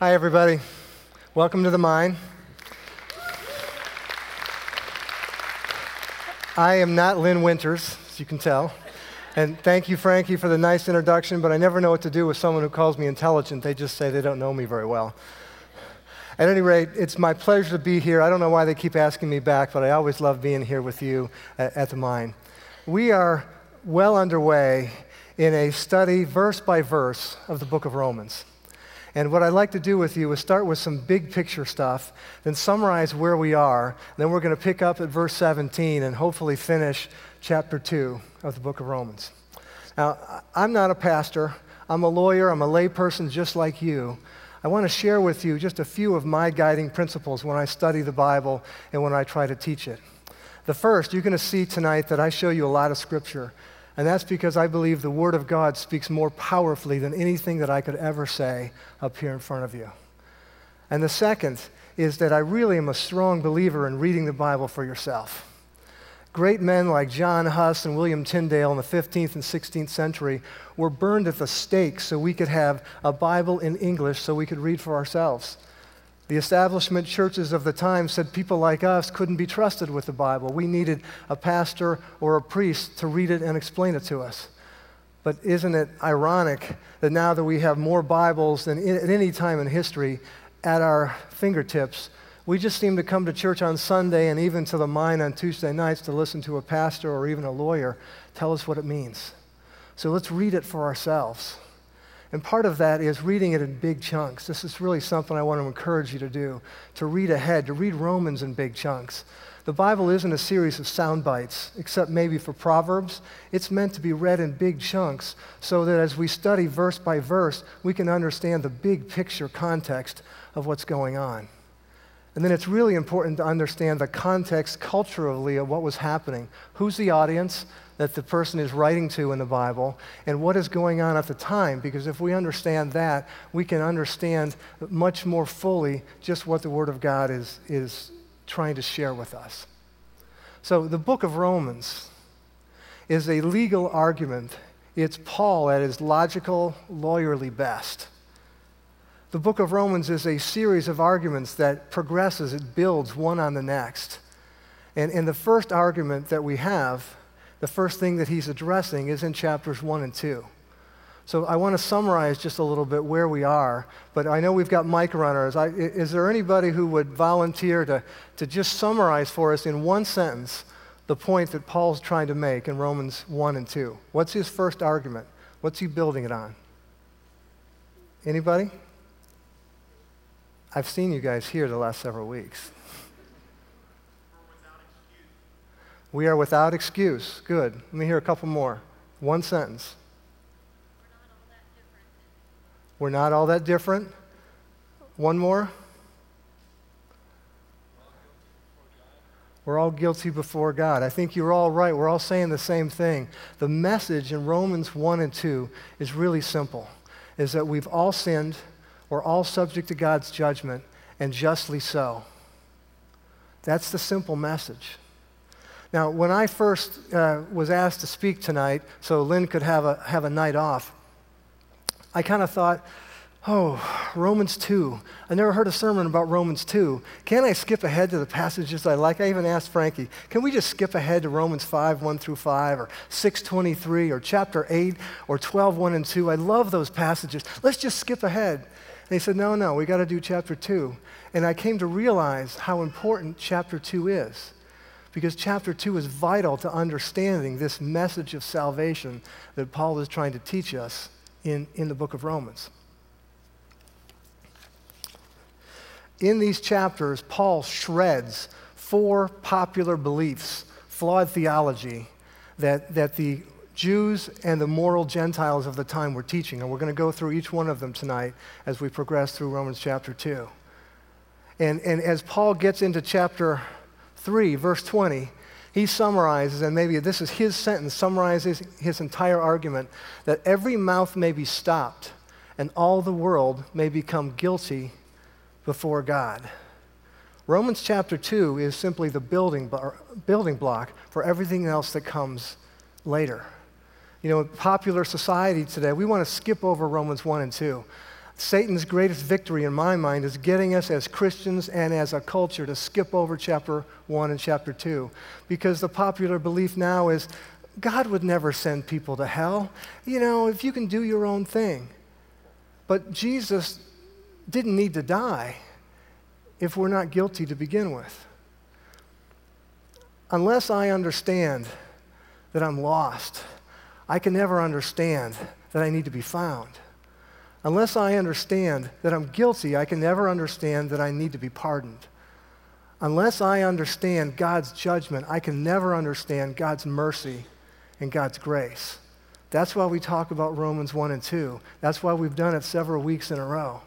Hi, everybody. Welcome to the mine. I am not Lynn Winters, as you can tell. And thank you, Frankie, for the nice introduction, but I never know what to do with someone who calls me intelligent. They just say they don't know me very well. At any rate, it's my pleasure to be here. I don't know why they keep asking me back, but I always love being here with you at, the mine. We are well underway in a study, verse by verse, of the book of Romans. And what I'd like to do with you is start with some big picture stuff, then summarize where we are. Then we're going to pick up at verse 17 and hopefully finish chapter 2 of the book of Romans. Now, I'm not a pastor, I'm a lawyer, I'm a layperson just like you. I want to share with you just a few of my guiding principles when I study the Bible and when I try to teach it. The first, you're going to see tonight that I show you a lot of scripture. And that's because I believe the Word of God speaks more powerfully than anything that I could ever say up here in front of you. And the second is that I really am a strong believer in reading the Bible for yourself. Great men like John Huss and William Tyndale in the 15th and 16th century were burned at the stake so we could have a Bible in English so we could read for ourselves. The establishment churches of the time said people like us couldn't be trusted with the Bible. We needed a pastor or a priest to read it and explain it to us. But isn't it ironic that now that we have more Bibles than at any time in history at our fingertips, we just seem to come to church on Sunday and even to the mine on Tuesday nights to listen to a pastor or even a lawyer tell us what it means. So let's read it for ourselves. And part of that is reading it in big chunks. This is really something I want to encourage you to do, to read ahead, to read Romans in big chunks. The Bible isn't a series of sound bites, except maybe for Proverbs. It's meant to be read in big chunks so that as we study verse by verse, we can understand the big picture context of what's going on. And then it's really important to understand the context culturally of what was happening. Who's the audience that the person is writing to in the Bible, and what is going on at the time? Because if we understand that, we can understand much more fully just what the Word of God is, is trying to share with us. So the book of Romans is a legal argument. It's Paul at his logical, lawyerly best. The book of Romans is a series of arguments that progresses, it builds one on the next. And, and the first argument that we have, the first thing that he's addressing, is in chapters 1 and 2. So I want to summarize just a little bit where we are, but I know we've got mic runners. I, is there anybody who would volunteer to, to just summarize for us in one sentence the point that Paul's trying to make in Romans 1 and 2? What's his first argument? What's he building it on? Anybody? I've seen you guys here the last several weeks. We are without excuse. Good. Let me hear a couple more. One sentence. We're not all that different. One more. We're all guilty before God. I think you're all right. We're all saying the same thing. The message in Romans 1 and 2 is really simple is that we've all sinned we're all subject to God's judgment, and justly so. That's the simple message. Now, when I first uh, was asked to speak tonight, so Lynn could have a, have a night off, I kind of thought, oh, Romans 2. I never heard a sermon about Romans 2. Can I skip ahead to the passages I like? I even asked Frankie, can we just skip ahead to Romans 5, 1 through 5, or 623, or chapter 8, or 12, 1 and 2? I love those passages. Let's just skip ahead. He said, No, no, we got to do chapter two. And I came to realize how important chapter two is. Because chapter two is vital to understanding this message of salvation that Paul is trying to teach us in, in the book of Romans. In these chapters, Paul shreds four popular beliefs, flawed theology that, that the Jews and the moral Gentiles of the time were teaching. And we're going to go through each one of them tonight as we progress through Romans chapter 2. And, and as Paul gets into chapter 3, verse 20, he summarizes, and maybe this is his sentence, summarizes his entire argument that every mouth may be stopped and all the world may become guilty before God. Romans chapter 2 is simply the building, building block for everything else that comes later. You know, popular society today, we want to skip over Romans 1 and 2. Satan's greatest victory, in my mind, is getting us as Christians and as a culture to skip over chapter 1 and chapter 2. Because the popular belief now is God would never send people to hell. You know, if you can do your own thing. But Jesus didn't need to die if we're not guilty to begin with. Unless I understand that I'm lost, I can never understand that I need to be found. Unless I understand that I'm guilty, I can never understand that I need to be pardoned. Unless I understand God's judgment, I can never understand God's mercy and God's grace. That's why we talk about Romans 1 and 2. That's why we've done it several weeks in a row.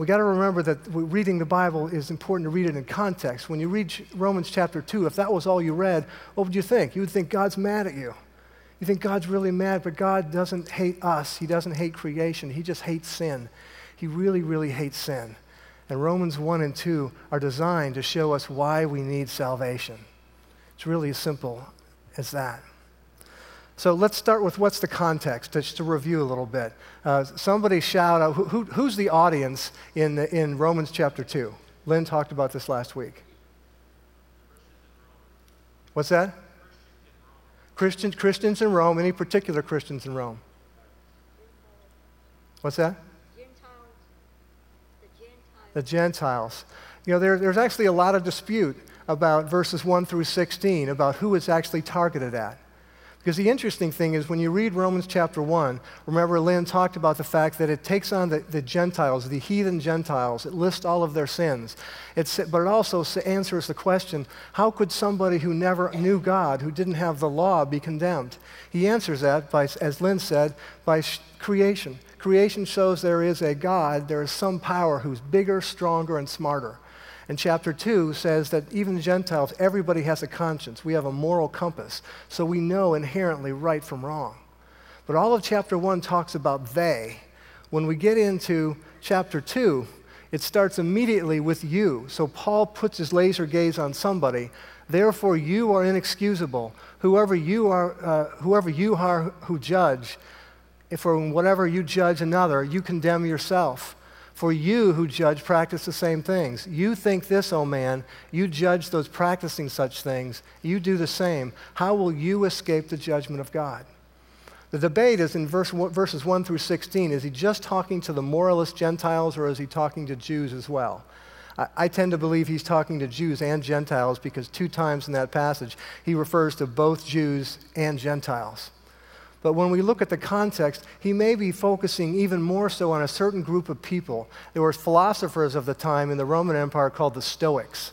We got to remember that reading the Bible is important to read it in context. When you read Romans chapter 2, if that was all you read, what would you think? You would think God's mad at you. You think God's really mad, but God doesn't hate us. He doesn't hate creation. He just hates sin. He really, really hates sin. And Romans 1 and 2 are designed to show us why we need salvation. It's really as simple as that. So let's start with what's the context, just to review a little bit. Uh, somebody shout out, who, who's the audience in, in Romans chapter 2? Lynn talked about this last week. What's that? Christians, Christians in Rome, any particular Christians in Rome? What's that? Gentiles. The Gentiles. The Gentiles. You know, there, there's actually a lot of dispute about verses 1 through 16 about who it's actually targeted at. Because the interesting thing is when you read Romans chapter 1, remember Lynn talked about the fact that it takes on the, the Gentiles, the heathen Gentiles. It lists all of their sins. It's, but it also answers the question how could somebody who never knew God, who didn't have the law, be condemned? He answers that, by, as Lynn said, by creation. Creation shows there is a God, there is some power who's bigger, stronger, and smarter. And chapter 2 says that even Gentiles, everybody has a conscience. We have a moral compass. So we know inherently right from wrong. But all of chapter 1 talks about they. When we get into chapter 2, it starts immediately with you. So Paul puts his laser gaze on somebody. Therefore, you are inexcusable. Whoever you are, uh, whoever you are who judge, for whatever you judge another, you condemn yourself. For you who judge practice the same things. You think this, O oh man, you judge those practicing such things, you do the same. How will you escape the judgment of God? The debate is in verse, verses 1 through 16. Is he just talking to the moralist Gentiles or is he talking to Jews as well? I, I tend to believe he's talking to Jews and Gentiles because two times in that passage he refers to both Jews and Gentiles. But when we look at the context, he may be focusing even more so on a certain group of people. There were philosophers of the time in the Roman Empire called the Stoics.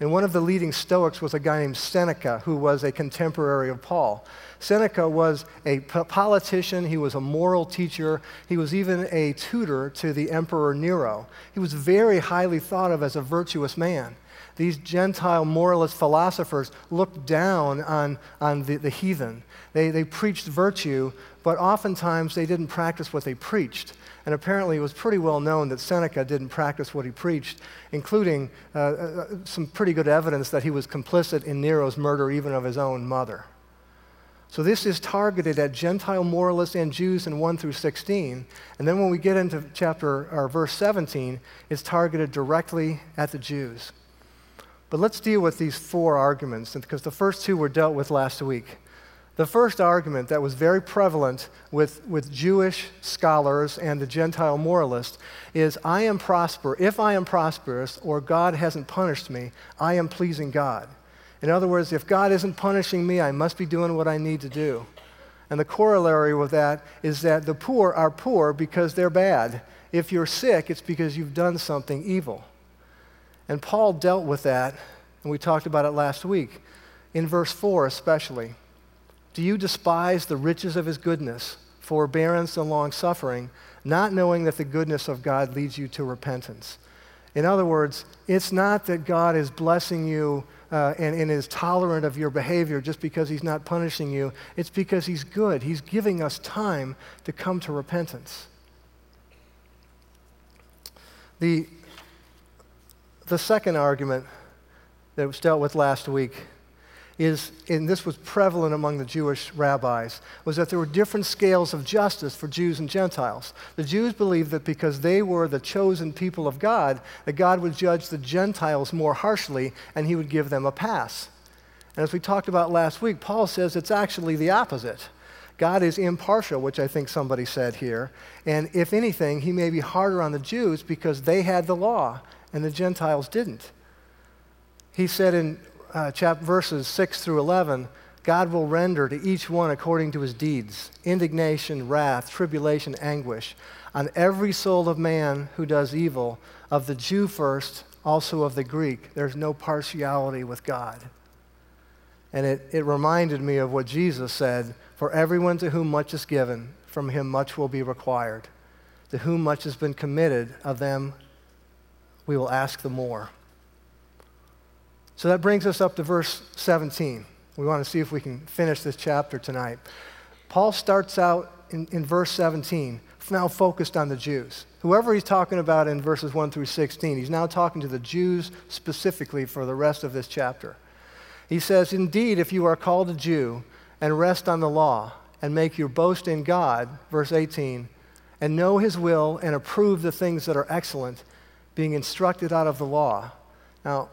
And one of the leading Stoics was a guy named Seneca, who was a contemporary of Paul. Seneca was a politician, he was a moral teacher, he was even a tutor to the Emperor Nero. He was very highly thought of as a virtuous man these Gentile moralist philosophers looked down on, on the, the heathen. They, they preached virtue, but oftentimes they didn't practice what they preached. And apparently, it was pretty well known that Seneca didn't practice what he preached, including uh, uh, some pretty good evidence that he was complicit in Nero's murder, even of his own mother. So, this is targeted at Gentile moralists and Jews in 1 through 16. And then when we get into chapter or verse 17, it's targeted directly at the Jews. But let's deal with these four arguments, because the first two were dealt with last week. The first argument that was very prevalent with, with Jewish scholars and the Gentile moralists is I am prosper. If I am prosperous or God hasn't punished me, I am pleasing God. In other words, if God isn't punishing me, I must be doing what I need to do. And the corollary with that is that the poor are poor because they're bad. If you're sick, it's because you've done something evil. And Paul dealt with that, and we talked about it last week, in verse 4 especially. Do you despise the riches of his goodness, forbearance, and long suffering, not knowing that the goodness of God leads you to repentance? In other words, it's not that God is blessing you uh, and, and is tolerant of your behavior just because he's not punishing you. It's because he's good. He's giving us time to come to repentance. The the second argument that was dealt with last week is, and this was prevalent among the Jewish rabbis, was that there were different scales of justice for Jews and Gentiles. The Jews believed that because they were the chosen people of God, that God would judge the Gentiles more harshly and he would give them a pass. And as we talked about last week, Paul says it's actually the opposite. God is impartial, which I think somebody said here. And if anything, he may be harder on the Jews because they had the law and the Gentiles didn't. He said in uh, chap- verses 6 through 11, God will render to each one according to his deeds indignation, wrath, tribulation, anguish on every soul of man who does evil, of the Jew first, also of the Greek. There's no partiality with God. And it, it reminded me of what Jesus said For everyone to whom much is given, from him much will be required. To whom much has been committed, of them we will ask the more. So that brings us up to verse 17. We want to see if we can finish this chapter tonight. Paul starts out in, in verse 17, now focused on the Jews. Whoever he's talking about in verses 1 through 16, he's now talking to the Jews specifically for the rest of this chapter. He says, Indeed, if you are called a Jew and rest on the law and make your boast in God, verse 18, and know his will and approve the things that are excellent, being instructed out of the law. Now,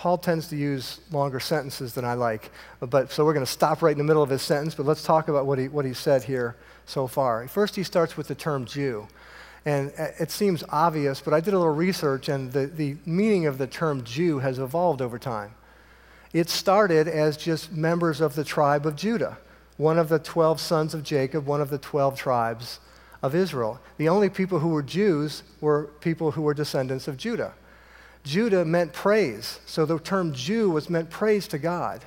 Paul tends to use longer sentences than I like. But, so we're going to stop right in the middle of his sentence, but let's talk about what he, what he said here so far. First, he starts with the term Jew. And it seems obvious, but I did a little research, and the, the meaning of the term Jew has evolved over time. It started as just members of the tribe of Judah, one of the 12 sons of Jacob, one of the 12 tribes of Israel. The only people who were Jews were people who were descendants of Judah. Judah meant praise, so the term Jew was meant praise to God.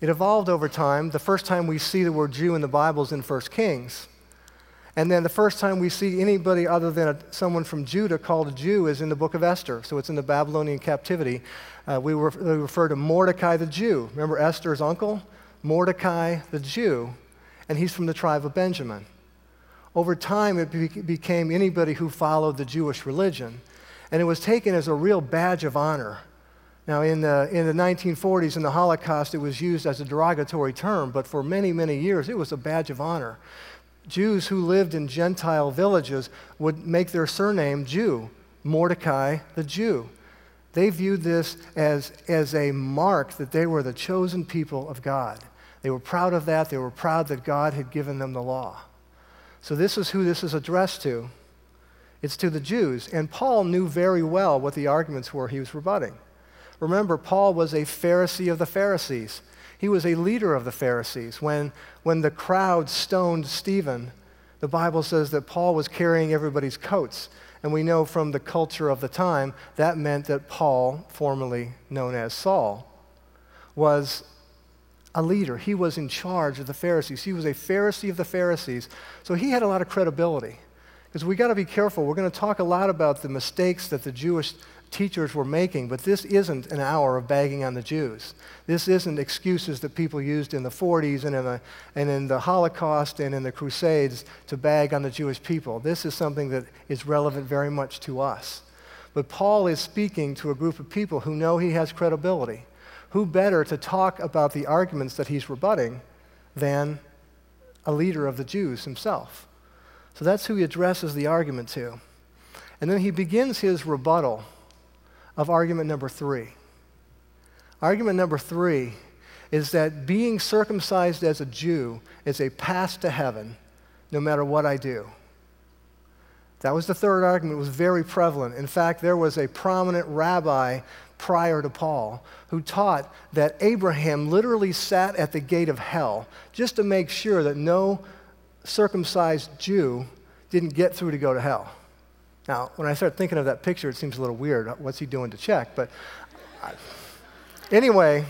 It evolved over time. The first time we see the word Jew in the Bible is in 1 Kings. And then the first time we see anybody other than a, someone from Judah called a Jew is in the book of Esther. So it's in the Babylonian captivity. Uh, we, re- we refer to Mordecai the Jew. Remember Esther's uncle? Mordecai the Jew. And he's from the tribe of Benjamin. Over time, it be- became anybody who followed the Jewish religion and it was taken as a real badge of honor. Now, in the, in the 1940s, in the Holocaust, it was used as a derogatory term, but for many, many years, it was a badge of honor. Jews who lived in Gentile villages would make their surname Jew, Mordecai the Jew. They viewed this as, as a mark that they were the chosen people of God. They were proud of that. They were proud that God had given them the law. So, this is who this is addressed to. It's to the Jews. And Paul knew very well what the arguments were he was rebutting. Remember, Paul was a Pharisee of the Pharisees. He was a leader of the Pharisees. When, when the crowd stoned Stephen, the Bible says that Paul was carrying everybody's coats. And we know from the culture of the time that meant that Paul, formerly known as Saul, was a leader. He was in charge of the Pharisees. He was a Pharisee of the Pharisees. So he had a lot of credibility. Because we've got to be careful. We're going to talk a lot about the mistakes that the Jewish teachers were making, but this isn't an hour of bagging on the Jews. This isn't excuses that people used in the 40s and in the, and in the Holocaust and in the Crusades to bag on the Jewish people. This is something that is relevant very much to us. But Paul is speaking to a group of people who know he has credibility. Who better to talk about the arguments that he's rebutting than a leader of the Jews himself? So that's who he addresses the argument to. And then he begins his rebuttal of argument number three. Argument number three is that being circumcised as a Jew is a pass to heaven no matter what I do. That was the third argument. It was very prevalent. In fact, there was a prominent rabbi prior to Paul who taught that Abraham literally sat at the gate of hell just to make sure that no circumcised Jew didn't get through to go to hell. Now, when I start thinking of that picture, it seems a little weird. What's he doing to check? But anyway,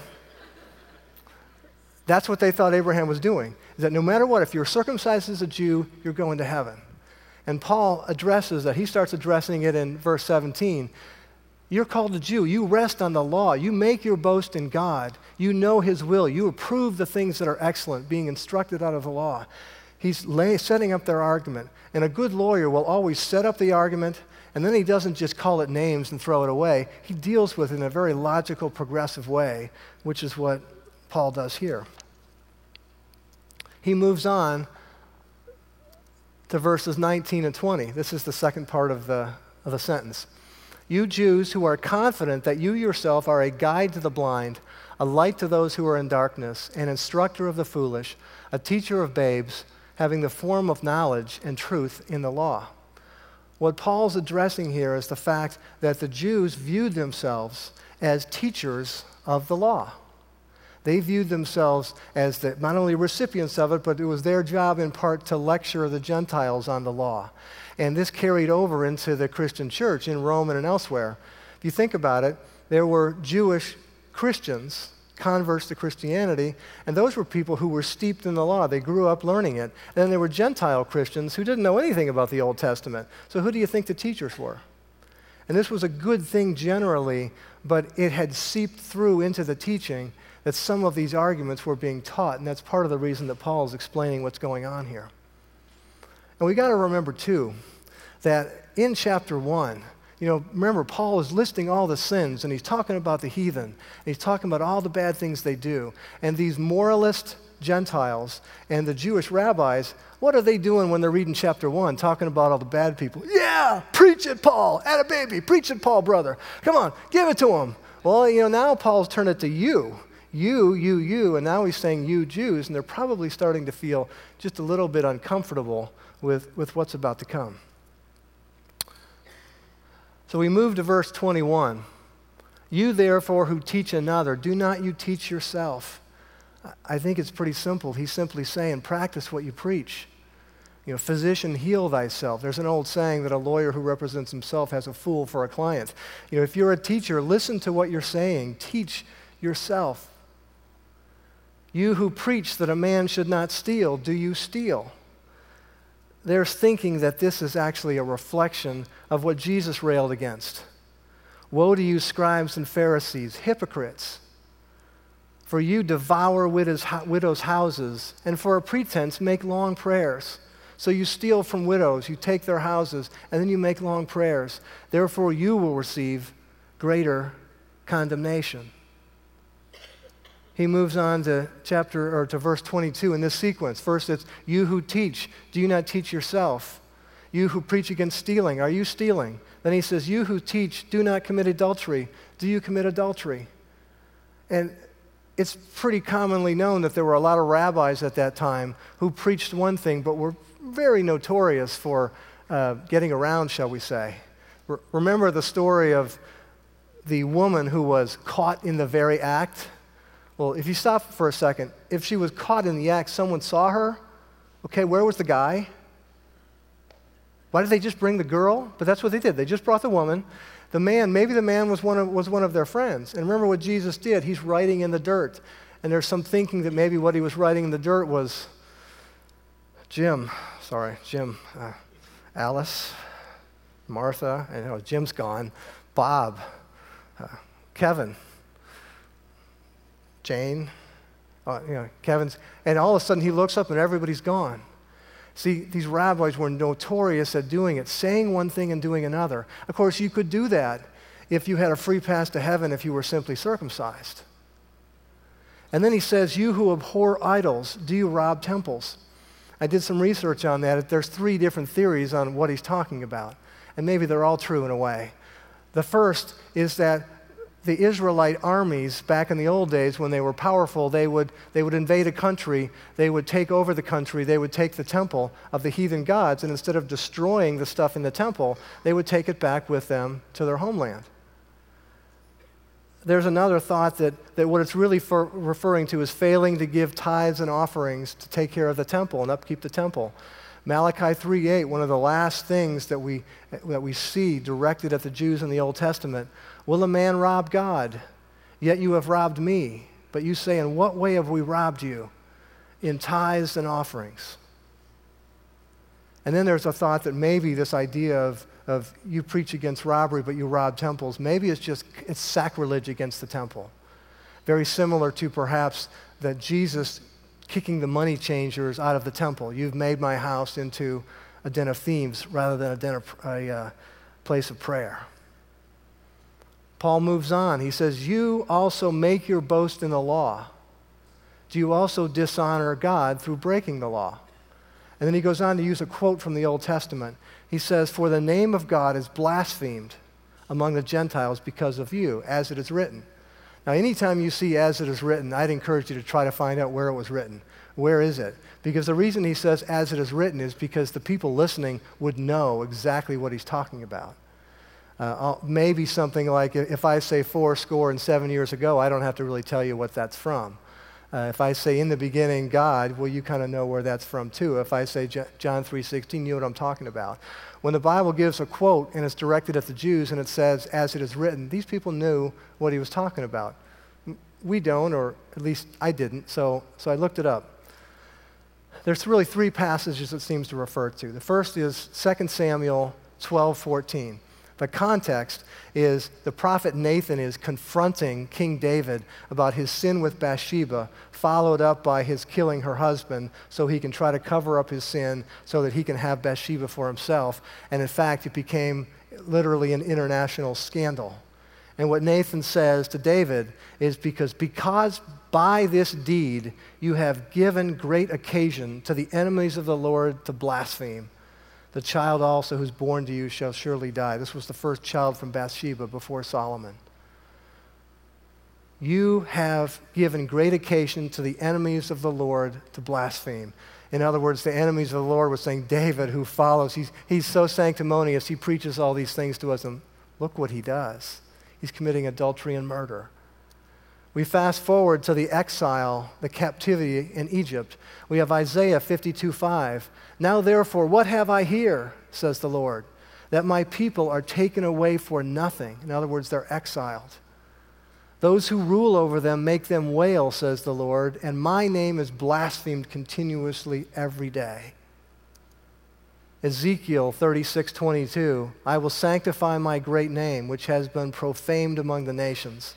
that's what they thought Abraham was doing. Is that no matter what, if you're circumcised as a Jew, you're going to heaven. And Paul addresses that. He starts addressing it in verse 17. You're called a Jew. You rest on the law. You make your boast in God. You know His will. You approve the things that are excellent, being instructed out of the law. He's lay, setting up their argument. And a good lawyer will always set up the argument, and then he doesn't just call it names and throw it away. He deals with it in a very logical, progressive way, which is what Paul does here. He moves on to verses 19 and 20. This is the second part of the, of the sentence. You Jews who are confident that you yourself are a guide to the blind, a light to those who are in darkness, an instructor of the foolish, a teacher of babes, having the form of knowledge and truth in the law. What Paul's addressing here is the fact that the Jews viewed themselves as teachers of the law. They viewed themselves as the, not only recipients of it, but it was their job in part to lecture the Gentiles on the law. And this carried over into the Christian church in Rome and elsewhere. If you think about it, there were Jewish Christians converts to Christianity, and those were people who were steeped in the law. They grew up learning it. And then there were Gentile Christians who didn't know anything about the Old Testament. So who do you think the teachers were? And this was a good thing generally, but it had seeped through into the teaching that some of these arguments were being taught, and that's part of the reason that Paul is explaining what's going on here. And we got to remember, too, that in chapter 1, you know, remember, Paul is listing all the sins, and he's talking about the heathen, and he's talking about all the bad things they do. And these moralist Gentiles and the Jewish rabbis, what are they doing when they're reading chapter 1, talking about all the bad people? Yeah, preach it, Paul. Add a baby. Preach it, Paul, brother. Come on, give it to him. Well, you know, now Paul's turned it to you. You, you, you, and now he's saying you Jews, and they're probably starting to feel just a little bit uncomfortable with, with what's about to come. So we move to verse 21. You, therefore, who teach another, do not you teach yourself. I think it's pretty simple. He's simply saying, practice what you preach. You know, physician, heal thyself. There's an old saying that a lawyer who represents himself has a fool for a client. You know, if you're a teacher, listen to what you're saying. Teach yourself. You who preach that a man should not steal, do you steal? There's thinking that this is actually a reflection of what Jesus railed against. Woe to you, scribes and Pharisees, hypocrites! For you devour widows' houses, and for a pretense make long prayers. So you steal from widows, you take their houses, and then you make long prayers. Therefore, you will receive greater condemnation he moves on to chapter or to verse 22 in this sequence. First, it's you who teach, do you not teach yourself? You who preach against stealing, are you stealing? Then he says, You who teach, do not commit adultery. Do you commit adultery? And it's pretty commonly known that there were a lot of rabbis at that time who preached one thing, but were very notorious for uh, getting around, shall we say. remember the story of the woman who was caught in the very act? Well, if you stop for a second, if she was caught in the act, someone saw her, okay, where was the guy? Why did they just bring the girl? But that's what they did. They just brought the woman. The man, maybe the man was one of, was one of their friends. And remember what Jesus did? He's writing in the dirt. And there's some thinking that maybe what he was writing in the dirt was Jim, sorry, Jim, uh, Alice, Martha, and you know, Jim's gone, Bob, uh, Kevin, Jane, uh, you know, Kevin's, and all of a sudden he looks up and everybody's gone. See, these rabbis were notorious at doing it, saying one thing and doing another. Of course, you could do that if you had a free pass to heaven if you were simply circumcised. And then he says, You who abhor idols, do you rob temples? I did some research on that. There's three different theories on what he's talking about, and maybe they're all true in a way. The first is that the Israelite armies back in the old days, when they were powerful, they would, they would invade a country, they would take over the country, they would take the temple of the heathen gods, and instead of destroying the stuff in the temple, they would take it back with them to their homeland. There's another thought that, that what it's really referring to is failing to give tithes and offerings to take care of the temple and upkeep the temple. Malachi 3:8, one of the last things that we, that we see directed at the Jews in the Old Testament, will a man rob God? Yet you have robbed me. But you say, In what way have we robbed you? In tithes and offerings. And then there's a thought that maybe this idea of, of you preach against robbery, but you rob temples, maybe it's just it's sacrilege against the temple. Very similar to perhaps that Jesus kicking the money changers out of the temple. You've made my house into a den of thieves rather than a, den of, a uh, place of prayer. Paul moves on. He says, You also make your boast in the law. do you also dishonor God through breaking the law? And then he goes on to use a quote from the Old Testament. He says, For the name of God is blasphemed among the Gentiles because of you, as it is written. Now, anytime you see as it is written, I'd encourage you to try to find out where it was written. Where is it? Because the reason he says as it is written is because the people listening would know exactly what he's talking about. Uh, maybe something like if I say four score and seven years ago, I don't have to really tell you what that's from. Uh, if I say in the beginning God, well, you kind of know where that's from too. If I say J- John 3:16, you know what I'm talking about. When the Bible gives a quote and it's directed at the Jews and it says, as it is written, these people knew what he was talking about. We don't, or at least I didn't, so, so I looked it up. There's really three passages it seems to refer to. The first is 2 Samuel 12, 14. The context is the prophet Nathan is confronting King David about his sin with Bathsheba, followed up by his killing her husband, so he can try to cover up his sin so that he can have Bathsheba for himself. And in fact, it became literally an international scandal. And what Nathan says to David is because, because by this deed you have given great occasion to the enemies of the Lord to blaspheme the child also who's born to you shall surely die. This was the first child from Bathsheba before Solomon. You have given great occasion to the enemies of the Lord to blaspheme. In other words, the enemies of the Lord were saying, David, who follows, he's, he's so sanctimonious, he preaches all these things to us, and look what he does. He's committing adultery and murder. We fast forward to the exile, the captivity in Egypt. We have Isaiah 52 5. Now, therefore, what have I here, says the Lord, that my people are taken away for nothing? In other words, they're exiled. Those who rule over them make them wail, says the Lord, and my name is blasphemed continuously every day. Ezekiel 36, 22, I will sanctify my great name, which has been profaned among the nations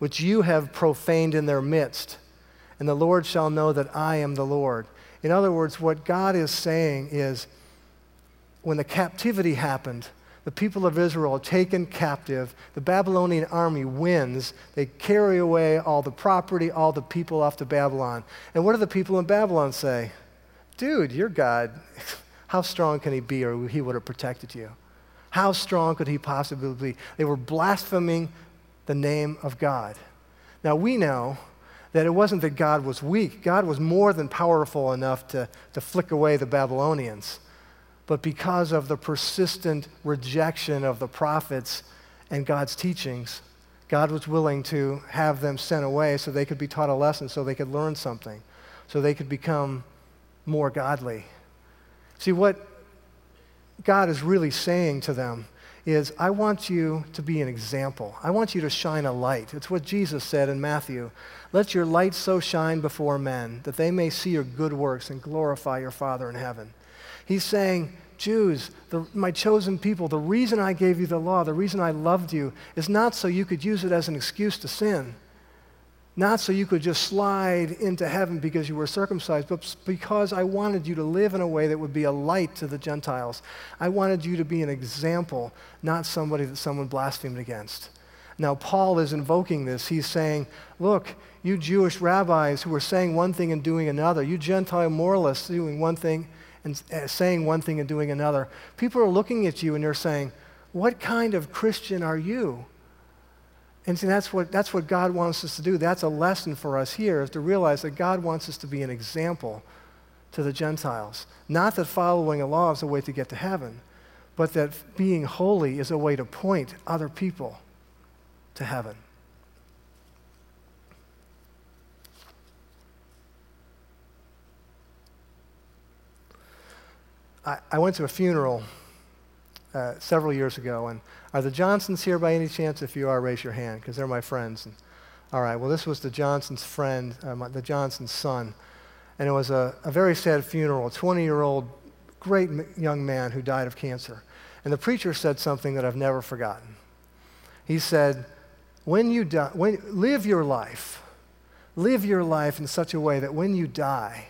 which you have profaned in their midst. And the Lord shall know that I am the Lord. In other words, what God is saying is when the captivity happened, the people of Israel are taken captive. The Babylonian army wins. They carry away all the property, all the people off to Babylon. And what do the people in Babylon say? Dude, your God, how strong can he be or he would have protected you? How strong could he possibly be? They were blaspheming the name of God. Now, we know that it wasn't that God was weak, God was more than powerful enough to, to flick away the Babylonians. But because of the persistent rejection of the prophets and God's teachings, God was willing to have them sent away so they could be taught a lesson, so they could learn something, so they could become more godly. See, what God is really saying to them is I want you to be an example. I want you to shine a light. It's what Jesus said in Matthew. Let your light so shine before men that they may see your good works and glorify your Father in heaven. He's saying, Jews, the, my chosen people, the reason I gave you the law, the reason I loved you, is not so you could use it as an excuse to sin. Not so you could just slide into heaven because you were circumcised, but because I wanted you to live in a way that would be a light to the Gentiles. I wanted you to be an example, not somebody that someone blasphemed against. Now, Paul is invoking this. He's saying, Look, you Jewish rabbis who are saying one thing and doing another, you Gentile moralists doing one thing and uh, saying one thing and doing another, people are looking at you and they're saying, What kind of Christian are you? And see, that's what, that's what God wants us to do. That's a lesson for us here, is to realize that God wants us to be an example to the Gentiles. Not that following a law is a way to get to heaven, but that being holy is a way to point other people to heaven. I, I went to a funeral uh, several years ago, and are the Johnsons here by any chance? If you are, raise your hand, because they're my friends. And, all right, well, this was the Johnson's friend, uh, the Johnson's son. And it was a, a very sad funeral, a 20 year old great young man who died of cancer. And the preacher said something that I've never forgotten. He said, when you die, when, live your life. Live your life in such a way that when you die,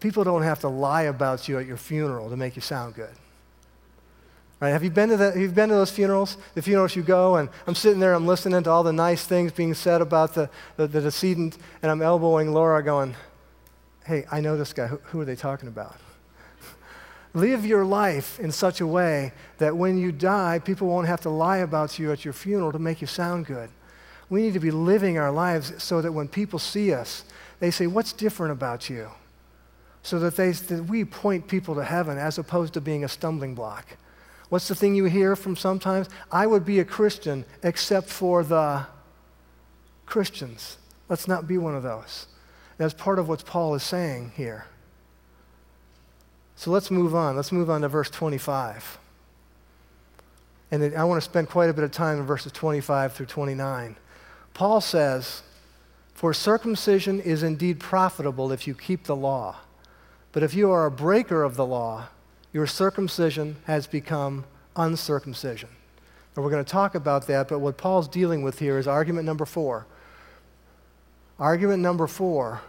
people don't have to lie about you at your funeral to make you sound good. Right? Have you been to that? You been to those funerals? The funerals you go, and I'm sitting there, I'm listening to all the nice things being said about the, the, the decedent, and I'm elbowing Laura, going, "Hey, I know this guy. Who, who are they talking about?" Live your life in such a way that when you die, people won't have to lie about you at your funeral to make you sound good. We need to be living our lives so that when people see us, they say, What's different about you? So that, they, that we point people to heaven as opposed to being a stumbling block. What's the thing you hear from sometimes? I would be a Christian except for the Christians. Let's not be one of those. That's part of what Paul is saying here. So let's move on. Let's move on to verse 25. And I want to spend quite a bit of time in verses 25 through 29. Paul says, For circumcision is indeed profitable if you keep the law. But if you are a breaker of the law, your circumcision has become uncircumcision. And we're going to talk about that, but what Paul's dealing with here is argument number four. Argument number four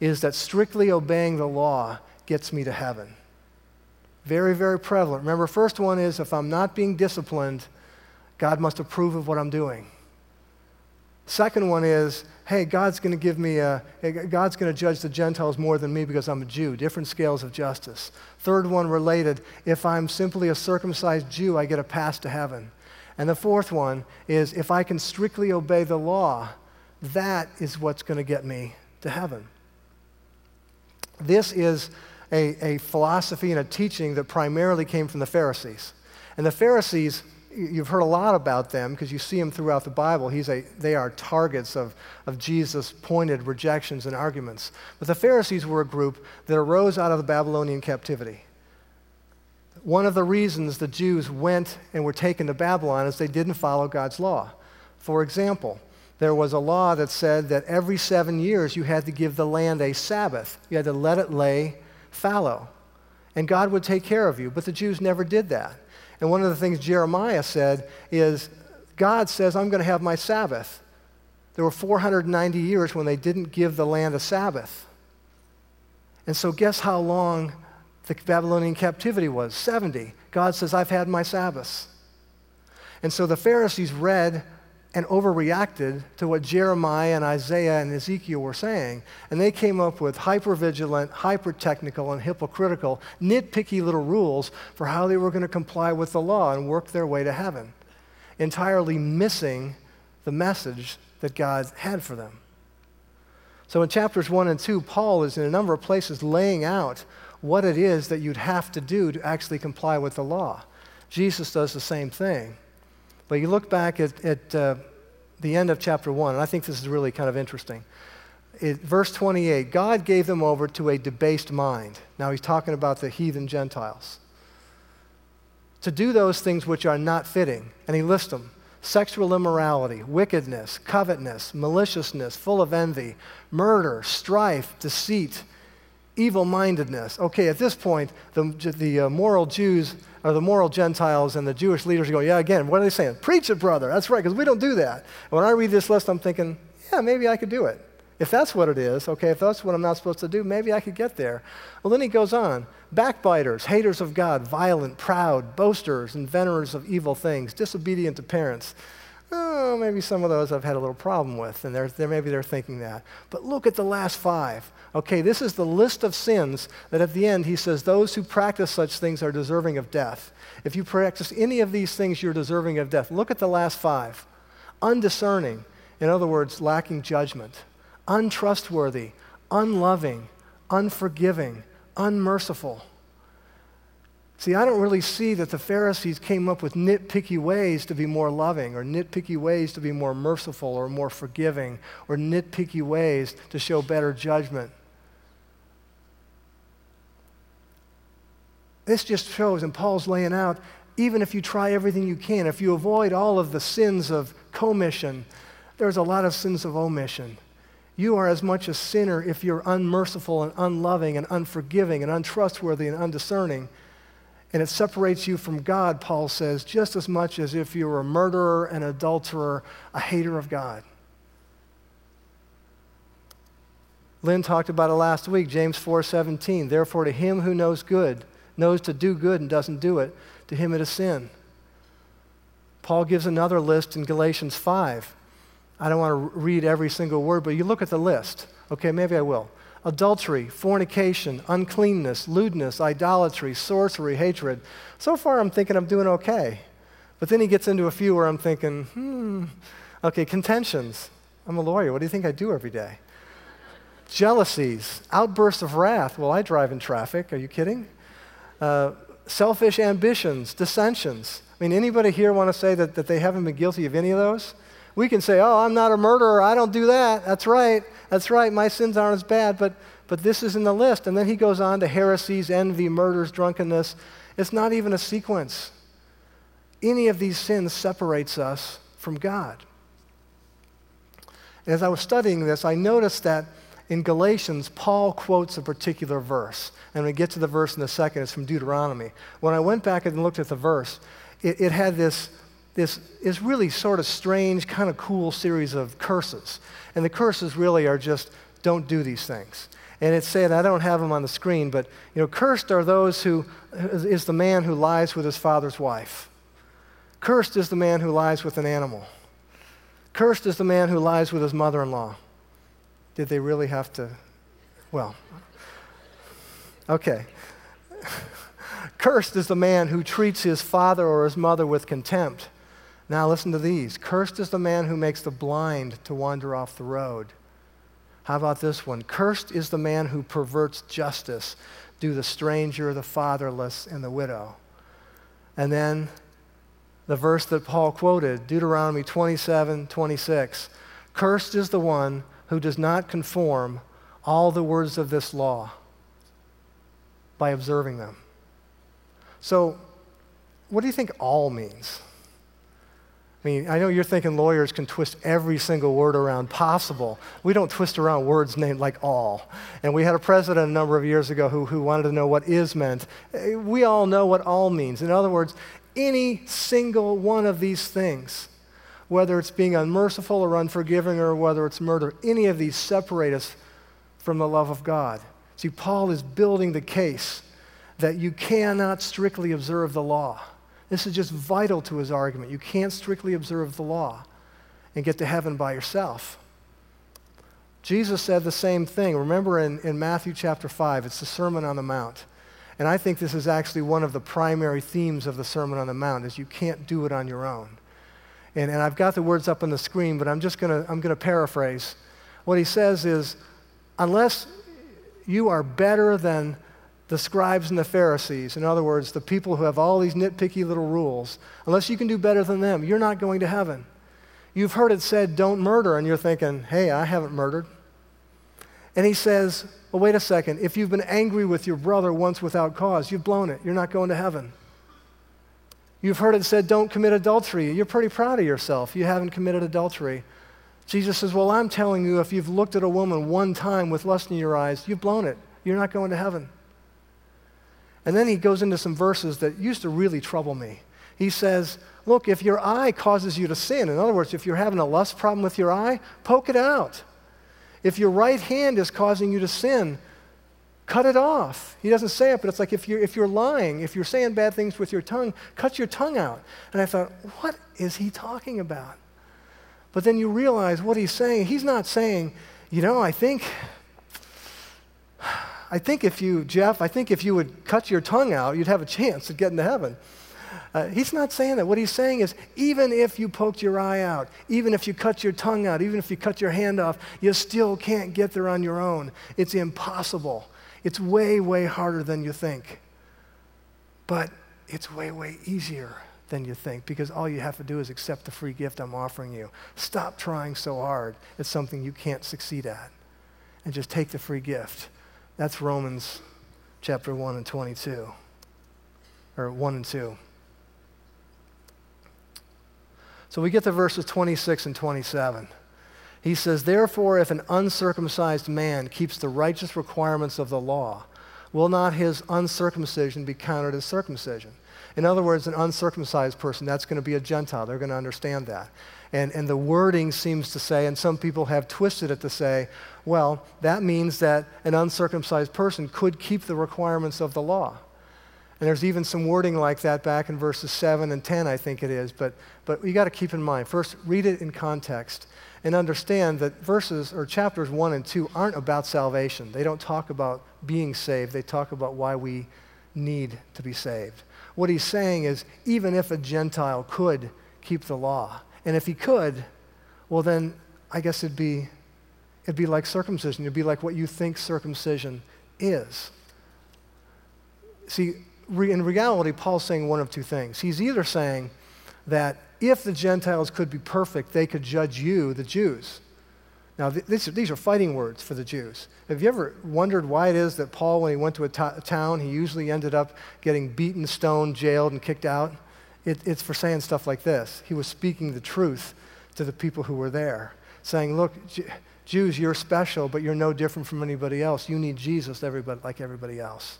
is that strictly obeying the law gets me to heaven. Very, very prevalent. Remember, first one is if I'm not being disciplined, God must approve of what I'm doing. Second one is hey, God's going to give me a, God's going to judge the Gentiles more than me because I'm a Jew. Different scales of justice. Third one related, if I'm simply a circumcised Jew, I get a pass to heaven. And the fourth one is if I can strictly obey the law, that is what's going to get me to heaven. This is a, a philosophy and a teaching that primarily came from the Pharisees. And the Pharisees you've heard a lot about them because you see them throughout the Bible. He's a, they are targets of, of Jesus' pointed rejections and arguments. But the Pharisees were a group that arose out of the Babylonian captivity. One of the reasons the Jews went and were taken to Babylon is they didn't follow God's law. For example, there was a law that said that every seven years you had to give the land a Sabbath. You had to let it lay fallow. And God would take care of you. But the Jews never did that. And one of the things Jeremiah said is God says, I'm going to have my Sabbath. There were 490 years when they didn't give the land a Sabbath. And so, guess how long the Babylonian captivity was? 70. God says, I've had my Sabbaths. And so the Pharisees read and overreacted to what Jeremiah and Isaiah and Ezekiel were saying. And they came up with hyper vigilant, hyper technical, and hypocritical, nitpicky little rules for how they were going to comply with the law and work their way to heaven, entirely missing the message that God had for them. So in chapters 1 and 2, Paul is in a number of places laying out what it is that you'd have to do to actually comply with the law. Jesus does the same thing. But you look back at, at uh, the end of chapter 1, and I think this is really kind of interesting. It, verse 28 God gave them over to a debased mind. Now he's talking about the heathen Gentiles. To do those things which are not fitting, and he lists them sexual immorality, wickedness, covetousness, maliciousness, full of envy, murder, strife, deceit, evil mindedness. Okay, at this point, the, the uh, moral Jews or the moral Gentiles and the Jewish leaders go, yeah, again, what are they saying? Preach it, brother. That's right, because we don't do that. And when I read this list, I'm thinking, yeah, maybe I could do it. If that's what it is, okay, if that's what I'm not supposed to do, maybe I could get there. Well, then he goes on backbiters, haters of God, violent, proud, boasters, inventors of evil things, disobedient to parents. Oh, maybe some of those I've had a little problem with, and they're, they're, maybe they're thinking that. But look at the last five. Okay, this is the list of sins that at the end he says those who practice such things are deserving of death. If you practice any of these things, you're deserving of death. Look at the last five undiscerning, in other words, lacking judgment, untrustworthy, unloving, unforgiving, unmerciful. See, I don't really see that the Pharisees came up with nitpicky ways to be more loving, or nitpicky ways to be more merciful, or more forgiving, or nitpicky ways to show better judgment. This just shows, and Paul's laying out, even if you try everything you can, if you avoid all of the sins of commission, there's a lot of sins of omission. You are as much a sinner if you're unmerciful and unloving and unforgiving and untrustworthy and undiscerning and it separates you from God, Paul says, just as much as if you were a murderer, an adulterer, a hater of God. Lynn talked about it last week, James 4:17. Therefore, to him who knows good, knows to do good and doesn't do it, to him it is sin. Paul gives another list in Galatians 5. I don't want to read every single word, but you look at the list. Okay, maybe I will. Adultery, fornication, uncleanness, lewdness, idolatry, sorcery, hatred. So far, I'm thinking I'm doing okay. But then he gets into a few where I'm thinking, hmm, okay, contentions. I'm a lawyer. What do you think I do every day? Jealousies, outbursts of wrath. Well, I drive in traffic. Are you kidding? Uh, selfish ambitions, dissensions. I mean, anybody here want to say that, that they haven't been guilty of any of those? We can say, oh, I'm not a murderer. I don't do that. That's right. That's right. My sins aren't as bad. But, but this is in the list. And then he goes on to heresies, envy, murders, drunkenness. It's not even a sequence. Any of these sins separates us from God. as I was studying this, I noticed that in Galatians, Paul quotes a particular verse. And we get to the verse in a second. It's from Deuteronomy. When I went back and looked at the verse, it, it had this, this is really sort of strange, kind of cool series of curses. And the curses really are just don't do these things. And it said, I don't have them on the screen, but you know, cursed are those who is the man who lies with his father's wife. Cursed is the man who lies with an animal. Cursed is the man who lies with his mother in law. Did they really have to? Well, okay. Cursed is the man who treats his father or his mother with contempt. Now, listen to these. Cursed is the man who makes the blind to wander off the road. How about this one? Cursed is the man who perverts justice, do the stranger, the fatherless, and the widow. And then the verse that Paul quoted, Deuteronomy 27 26. Cursed is the one who does not conform all the words of this law by observing them. So, what do you think all means? I mean, I know you're thinking lawyers can twist every single word around possible. We don't twist around words named like all. And we had a president a number of years ago who, who wanted to know what is meant. We all know what all means. In other words, any single one of these things, whether it's being unmerciful or unforgiving or whether it's murder, any of these separate us from the love of God. See, Paul is building the case that you cannot strictly observe the law. This is just vital to his argument. You can't strictly observe the law and get to heaven by yourself. Jesus said the same thing. Remember in, in Matthew chapter 5, it's the Sermon on the Mount. And I think this is actually one of the primary themes of the Sermon on the Mount is you can't do it on your own. And, and I've got the words up on the screen, but I'm just going to I'm going to paraphrase. What he says is, unless you are better than the scribes and the Pharisees, in other words, the people who have all these nitpicky little rules, unless you can do better than them, you're not going to heaven. You've heard it said, don't murder, and you're thinking, hey, I haven't murdered. And he says, well, wait a second. If you've been angry with your brother once without cause, you've blown it. You're not going to heaven. You've heard it said, don't commit adultery. You're pretty proud of yourself. You haven't committed adultery. Jesus says, well, I'm telling you, if you've looked at a woman one time with lust in your eyes, you've blown it. You're not going to heaven. And then he goes into some verses that used to really trouble me. He says, Look, if your eye causes you to sin, in other words, if you're having a lust problem with your eye, poke it out. If your right hand is causing you to sin, cut it off. He doesn't say it, but it's like if you're, if you're lying, if you're saying bad things with your tongue, cut your tongue out. And I thought, what is he talking about? But then you realize what he's saying. He's not saying, you know, I think, I think if you, Jeff, I think if you would cut your tongue out, you'd have a chance at getting to heaven. Uh, he's not saying that. What he's saying is, even if you poked your eye out, even if you cut your tongue out, even if you cut your hand off, you still can't get there on your own. It's impossible. It's way, way harder than you think. But it's way, way easier than you think because all you have to do is accept the free gift I'm offering you. Stop trying so hard at something you can't succeed at and just take the free gift. That's Romans chapter 1 and 22, or 1 and 2. So we get to verses 26 and 27. He says, Therefore, if an uncircumcised man keeps the righteous requirements of the law, will not his uncircumcision be counted as circumcision? In other words, an uncircumcised person, that's going to be a Gentile. They're going to understand that. And, and the wording seems to say, and some people have twisted it to say, well, that means that an uncircumcised person could keep the requirements of the law. And there's even some wording like that back in verses 7 and 10, I think it is. But, but you got to keep in mind first, read it in context and understand that verses or chapters 1 and 2 aren't about salvation. They don't talk about being saved, they talk about why we need to be saved. What he's saying is even if a Gentile could keep the law, and if he could, well, then I guess it'd be, it'd be like circumcision. It'd be like what you think circumcision is. See, in reality, Paul's saying one of two things. He's either saying that if the Gentiles could be perfect, they could judge you, the Jews. Now, this, these are fighting words for the Jews. Have you ever wondered why it is that Paul, when he went to a, town, he usually ended up getting beaten, stoned, jailed, and kicked out? It, it's for saying stuff like this. He was speaking the truth to the people who were there, saying, Look, Jews, you're special, but you're no different from anybody else. You need Jesus everybody, like everybody else.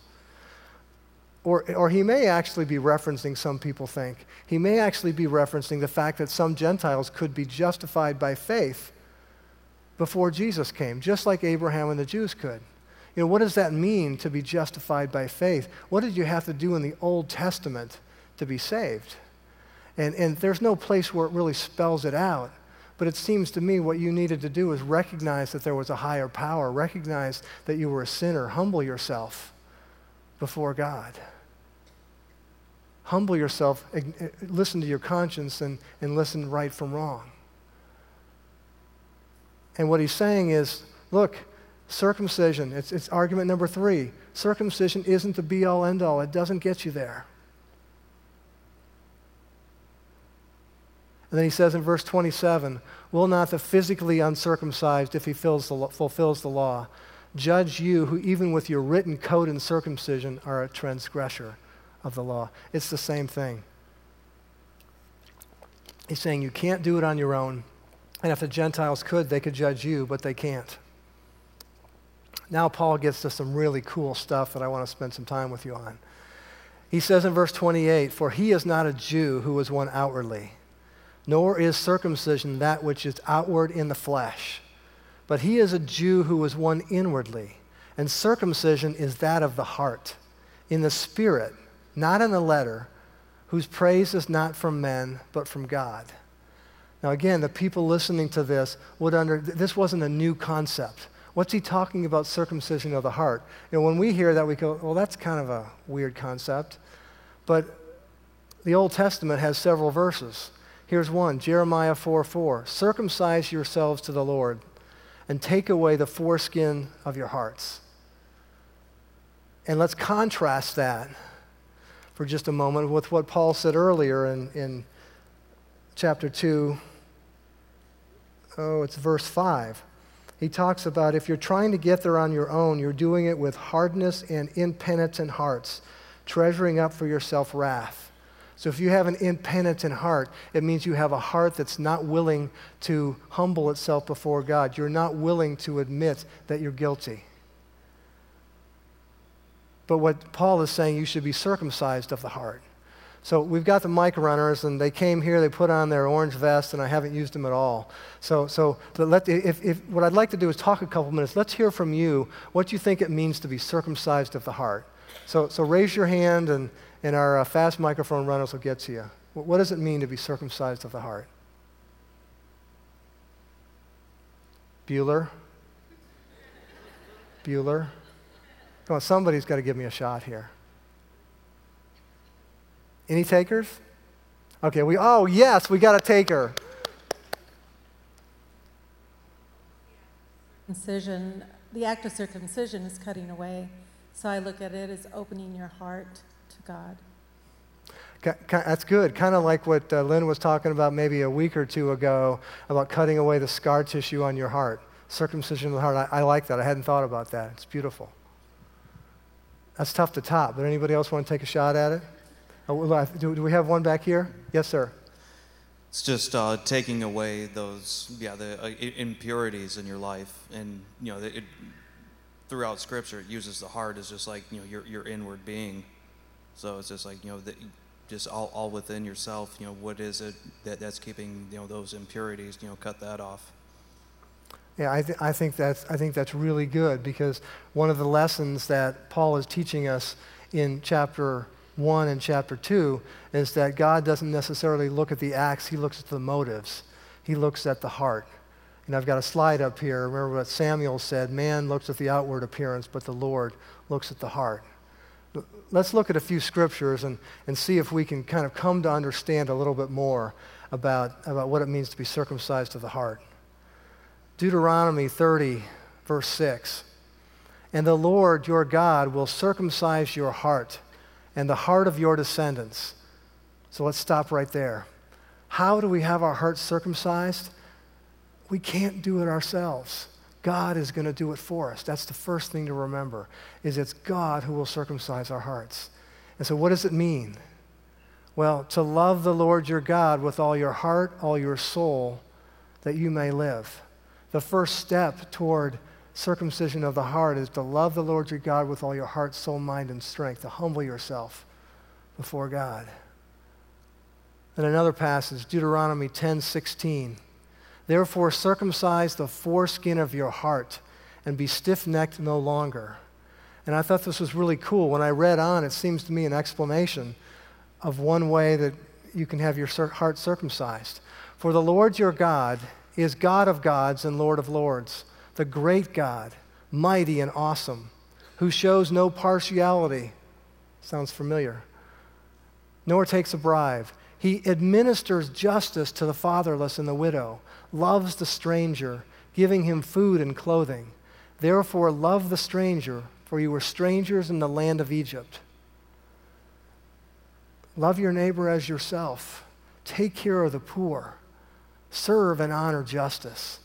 Or, or he may actually be referencing, some people think, he may actually be referencing the fact that some Gentiles could be justified by faith before Jesus came, just like Abraham and the Jews could. You know, what does that mean to be justified by faith? What did you have to do in the Old Testament to be saved? And, and there's no place where it really spells it out. But it seems to me what you needed to do is recognize that there was a higher power, recognize that you were a sinner, humble yourself before God humble yourself, eh, eh, listen to your conscience, and, and listen right from wrong. And what he's saying is look, circumcision, it's, it's argument number three. Circumcision isn't the be all end all, it doesn't get you there. And then he says in verse 27 Will not the physically uncircumcised, if he the, fulfills the law, judge you who, even with your written code and circumcision, are a transgressor? of the law. It's the same thing. He's saying you can't do it on your own. And if the Gentiles could, they could judge you, but they can't. Now, Paul gets to some really cool stuff that I want to spend some time with you on. He says in verse 28 For he is not a Jew who is one outwardly, nor is circumcision that which is outward in the flesh, but he is a Jew who is one inwardly, and circumcision is that of the heart, in the spirit not in the letter, whose praise is not from men, but from God. Now, again, the people listening to this would under, this wasn't a new concept. What's he talking about circumcision of the heart? You know, when we hear that, we go, well, that's kind of a weird concept. But the Old Testament has several verses. Here's one Jeremiah 4 4. Circumcise yourselves to the Lord and take away the foreskin of your hearts. And let's contrast that for just a moment with what Paul said earlier in, in chapter 2. Oh, it's verse 5. He talks about if you're trying to get there on your own, you're doing it with hardness and impenitent hearts, treasuring up for yourself wrath. So if you have an impenitent heart, it means you have a heart that's not willing to humble itself before God. You're not willing to admit that you're guilty. But what Paul is saying, you should be circumcised of the heart. So we've got the mic runners, and they came here, they put on their orange vest, and I haven't used them at all. So, so let, if, if, what I'd like to do is talk a couple minutes. Let's hear from you what you think it means to be circumcised of the heart. So, so raise your hand, and, and our uh, fast microphone runners will get to you. What, what does it mean to be circumcised of the heart? Bueller? Bueller? Come on, somebody's got to give me a shot here. Any takers? Okay, we, oh, yes, we got a taker. Circumcision, the act of circumcision is cutting away. So I look at it as opening your heart to God. That's good. Kind of like what uh, Lynn was talking about maybe a week or two ago about cutting away the scar tissue on your heart. Circumcision of the heart. I, I like that. I hadn't thought about that. It's beautiful. That's tough to top. But anybody else want to take a shot at it? Oh, do, do we have one back here? Yes, sir. It's just uh, taking away those, yeah, the uh, impurities in your life, and you know, it, throughout Scripture, it uses the heart as just like you know your your inward being. So it's just like you know, the, just all, all within yourself. You know, what is it that that's keeping you know those impurities? You know, cut that off. Yeah, I, th- I, think that's, I think that's really good because one of the lessons that Paul is teaching us in chapter 1 and chapter 2 is that God doesn't necessarily look at the acts, He looks at the motives. He looks at the heart. And I've got a slide up here. Remember what Samuel said man looks at the outward appearance, but the Lord looks at the heart. Let's look at a few scriptures and, and see if we can kind of come to understand a little bit more about, about what it means to be circumcised of the heart. Deuteronomy 30, verse 6. And the Lord your God will circumcise your heart and the heart of your descendants. So let's stop right there. How do we have our hearts circumcised? We can't do it ourselves. God is going to do it for us. That's the first thing to remember is it's God who will circumcise our hearts. And so what does it mean? Well, to love the Lord your God with all your heart, all your soul, that you may live. The first step toward circumcision of the heart is to love the Lord your God with all your heart, soul, mind, and strength, to humble yourself before God. And another passage, Deuteronomy 10 16. Therefore, circumcise the foreskin of your heart and be stiff necked no longer. And I thought this was really cool. When I read on, it seems to me an explanation of one way that you can have your heart circumcised. For the Lord your God is God of gods and Lord of lords the great God, mighty and awesome, who shows no partiality. Sounds familiar. Nor takes a bribe. He administers justice to the fatherless and the widow, loves the stranger, giving him food and clothing. Therefore, love the stranger, for you were strangers in the land of Egypt. Love your neighbor as yourself. Take care of the poor. Serve and honor justice.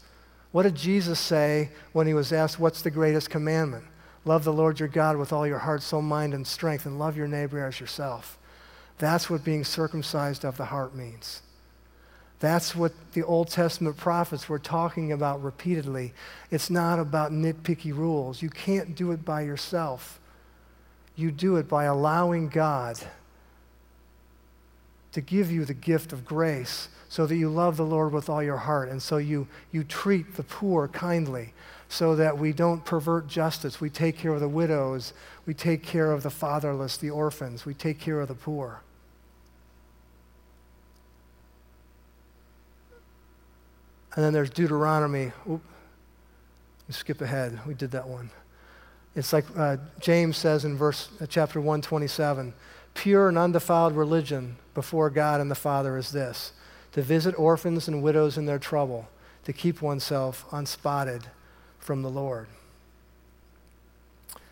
What did Jesus say when he was asked, What's the greatest commandment? Love the Lord your God with all your heart, soul, mind, and strength, and love your neighbor as yourself. That's what being circumcised of the heart means. That's what the Old Testament prophets were talking about repeatedly. It's not about nitpicky rules. You can't do it by yourself. You do it by allowing God to give you the gift of grace so that you love the Lord with all your heart, and so you, you treat the poor kindly, so that we don't pervert justice. We take care of the widows, we take care of the fatherless, the orphans, we take care of the poor. And then there's Deuteronomy. Oop, skip ahead. We did that one. It's like uh, James says in verse uh, chapter 127 pure and undefiled religion before God and the Father is this to visit orphans and widows in their trouble, to keep oneself unspotted from the Lord.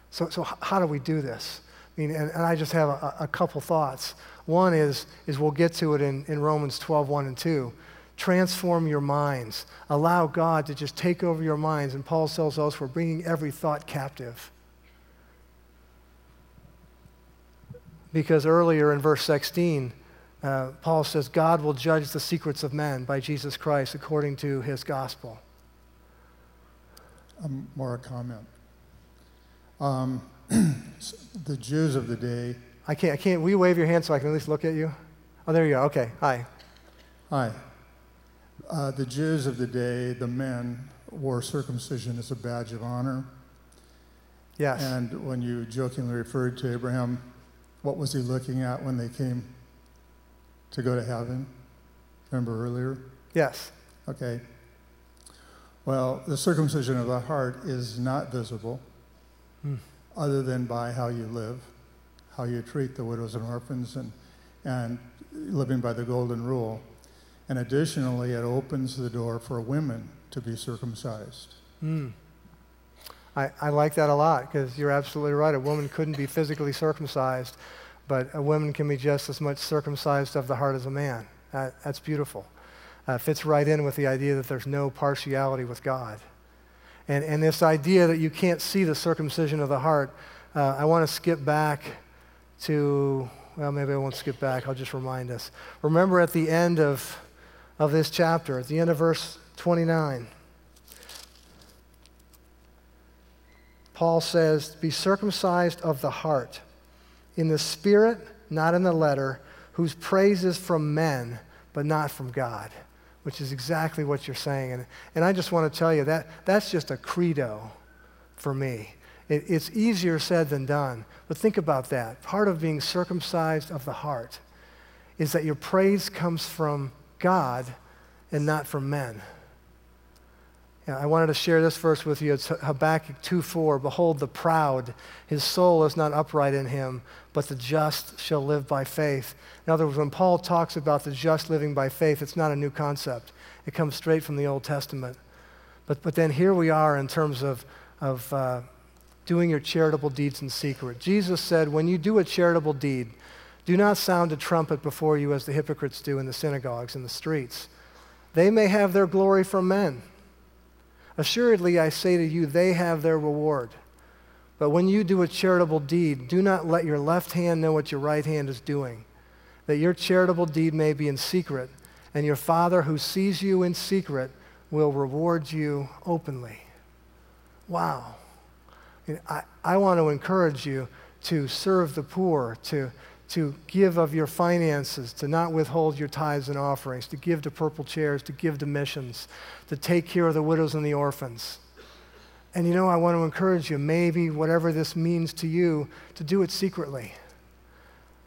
So, so how do we do this? I mean, and, and I just have a, a, couple thoughts. One is, is we'll get to it in, in Romans 12, 1 and 2. Transform your minds. Allow God to just take over your minds. And Paul tells us we're bringing every thought captive. Because earlier in verse 16, uh, Paul says, God will judge the secrets of men by Jesus Christ according to his gospel. Um, more a comment. Um, the Jews of the day. I can't, I can't. Will you wave your hand so I can at least look at you? Oh, there you go. Okay. Hi. Hi. Uh, the Jews of the day, the men, wore circumcision as a badge of honor. Yes. And when you jokingly referred to Abraham, what was he looking at when they came to go to heaven? Remember earlier? Yes. Okay. Well, the circumcision of the heart is not visible hmm. other than by how you live, how you treat the widows and orphans, and, and living by the golden rule. And additionally, it opens the door for women to be circumcised. Hmm. I, I like that a lot because you're absolutely right. A woman couldn't be physically circumcised, but a woman can be just as much circumcised of the heart as a man. That, that's beautiful. Uh, fits right in with the idea that there's no partiality with God. And, and this idea that you can't see the circumcision of the heart, uh, I want to skip back to, well, maybe I won't skip back. I'll just remind us. Remember at the end of, of this chapter, at the end of verse 29, Paul says, Be circumcised of the heart in the spirit, not in the letter, whose praise is from men, but not from God, which is exactly what you're saying. And, and I just want to tell you that that's just a credo for me. It, it's easier said than done. But think about that. Part of being circumcised of the heart is that your praise comes from God and not from men. I wanted to share this verse with you. It's Habakkuk 2:4. Behold, the proud, his soul is not upright in him, but the just shall live by faith. In other words, when Paul talks about the just living by faith, it's not a new concept. It comes straight from the Old Testament. But, but then here we are in terms of, of uh, doing your charitable deeds in secret. Jesus said, when you do a charitable deed, do not sound a trumpet before you as the hypocrites do in the synagogues and the streets. They may have their glory from men. Assuredly, I say to you, they have their reward. But when you do a charitable deed, do not let your left hand know what your right hand is doing, that your charitable deed may be in secret, and your Father who sees you in secret will reward you openly. Wow. I, I want to encourage you to serve the poor, to, to give of your finances, to not withhold your tithes and offerings, to give to purple chairs, to give to missions, to take care of the widows and the orphans. And you know, I want to encourage you, maybe whatever this means to you, to do it secretly.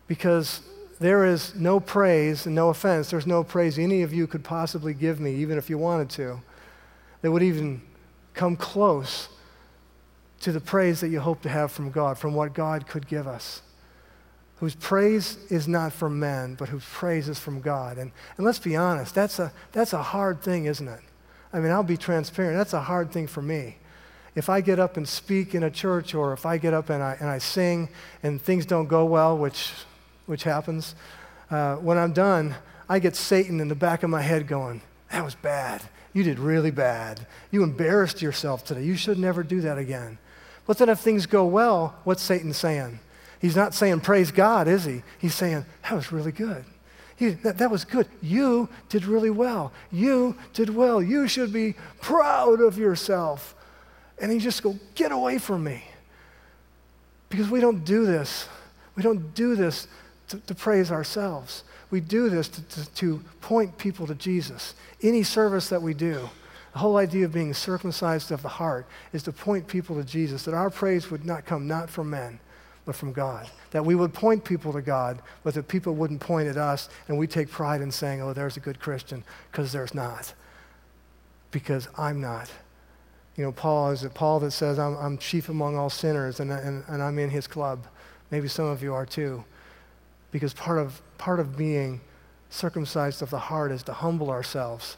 Because there is no praise, and no offense, there's no praise any of you could possibly give me, even if you wanted to, that would even come close to the praise that you hope to have from God, from what God could give us. Whose praise is not from men, but whose praise is from God. And, and let's be honest, that's a, that's a hard thing, isn't it? I mean, I'll be transparent. That's a hard thing for me. If I get up and speak in a church, or if I get up and I, and I sing and things don't go well, which which happens, uh, when I'm done, I get Satan in the back of my head going, That was bad. You did really bad. You embarrassed yourself today. You should never do that again. But then if things go well, what's Satan saying? He's not saying, Praise God, is he? He's saying, That was really good. He, that, that was good. You did really well. You did well. You should be proud of yourself. And he just go, Get away from me. Because we don't do this. We don't do this to, to praise ourselves. We do this to, to, to point people to Jesus. Any service that we do, the whole idea of being circumcised of the heart is to point people to Jesus, that our praise would not come not from men, but from God. That we would point people to God, but that people wouldn't point at us, and we take pride in saying, oh, there's a good Christian, because there's not. Because I'm not. You know, Paul, is it Paul that says, I'm, I'm chief among all sinners, and, and, and I'm in his club? Maybe some of you are too because part of, part of being circumcised of the heart is to humble ourselves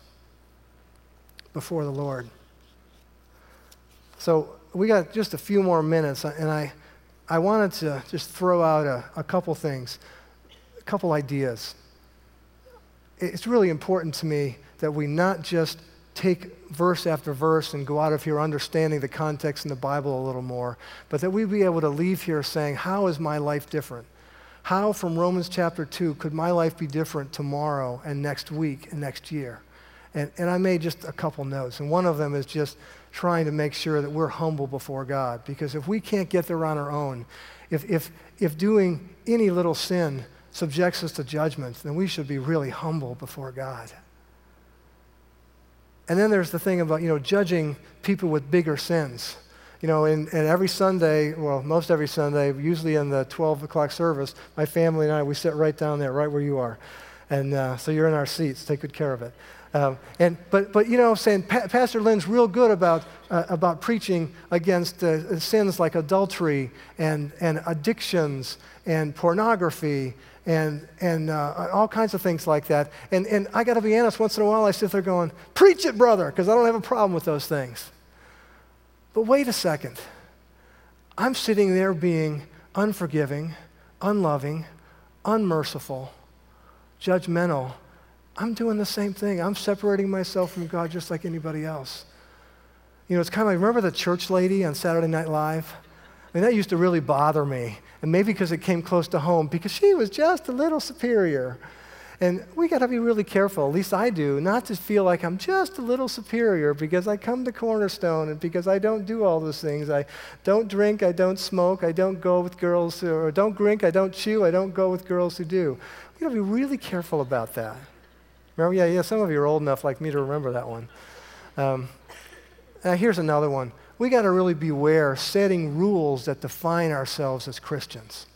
before the Lord. So we got just a few more minutes, and I, I wanted to just throw out a, a couple things, a couple ideas. It's really important to me that we not just take verse after verse and go out of here understanding the context in the Bible a little more, but that we be able to leave here saying, How is my life different? How, from Romans chapter 2, could my life be different tomorrow and next week and next year? And, and I made just a couple notes. And one of them is just trying to make sure that we're humble before God. Because if we can't get there on our own, if, if, if doing any little sin subjects us to judgment, then we should be really humble before God. And then there's the thing about, you know, judging people with bigger sins you know, and, and every Sunday, well, most every Sunday, usually in the 12 o'clock service, my family and I, we sit right down there, right where you are. And uh, so you're in our seats. Take good care of it. Um, and, but, but, you know, I'm saying pa- Pastor Lynn's real good about, uh, about preaching against uh, sins like adultery and, and addictions and pornography and, and uh, all kinds of things like that. And, and I got to be honest, once in a while I sit there going, Preach it, brother, because I don't have a problem with those things. But wait a second. I'm sitting there being unforgiving, unloving, unmerciful, judgmental. I'm doing the same thing. I'm separating myself from God just like anybody else. You know, it's kind of like remember the church lady on Saturday Night Live? I mean, that used to really bother me. And maybe because it came close to home, because she was just a little superior. And we got to be really careful, at least I do, not to feel like I'm just a little superior because I come to Cornerstone and because I don't do all those things. I don't drink, I don't smoke, I don't go with girls, who, or don't drink, I don't chew, I don't go with girls who do. We got to be really careful about that. Remember? Yeah, yeah, some of you are old enough like me to remember that one. Um, uh, here's another one. We got to really beware setting rules that define ourselves as Christians.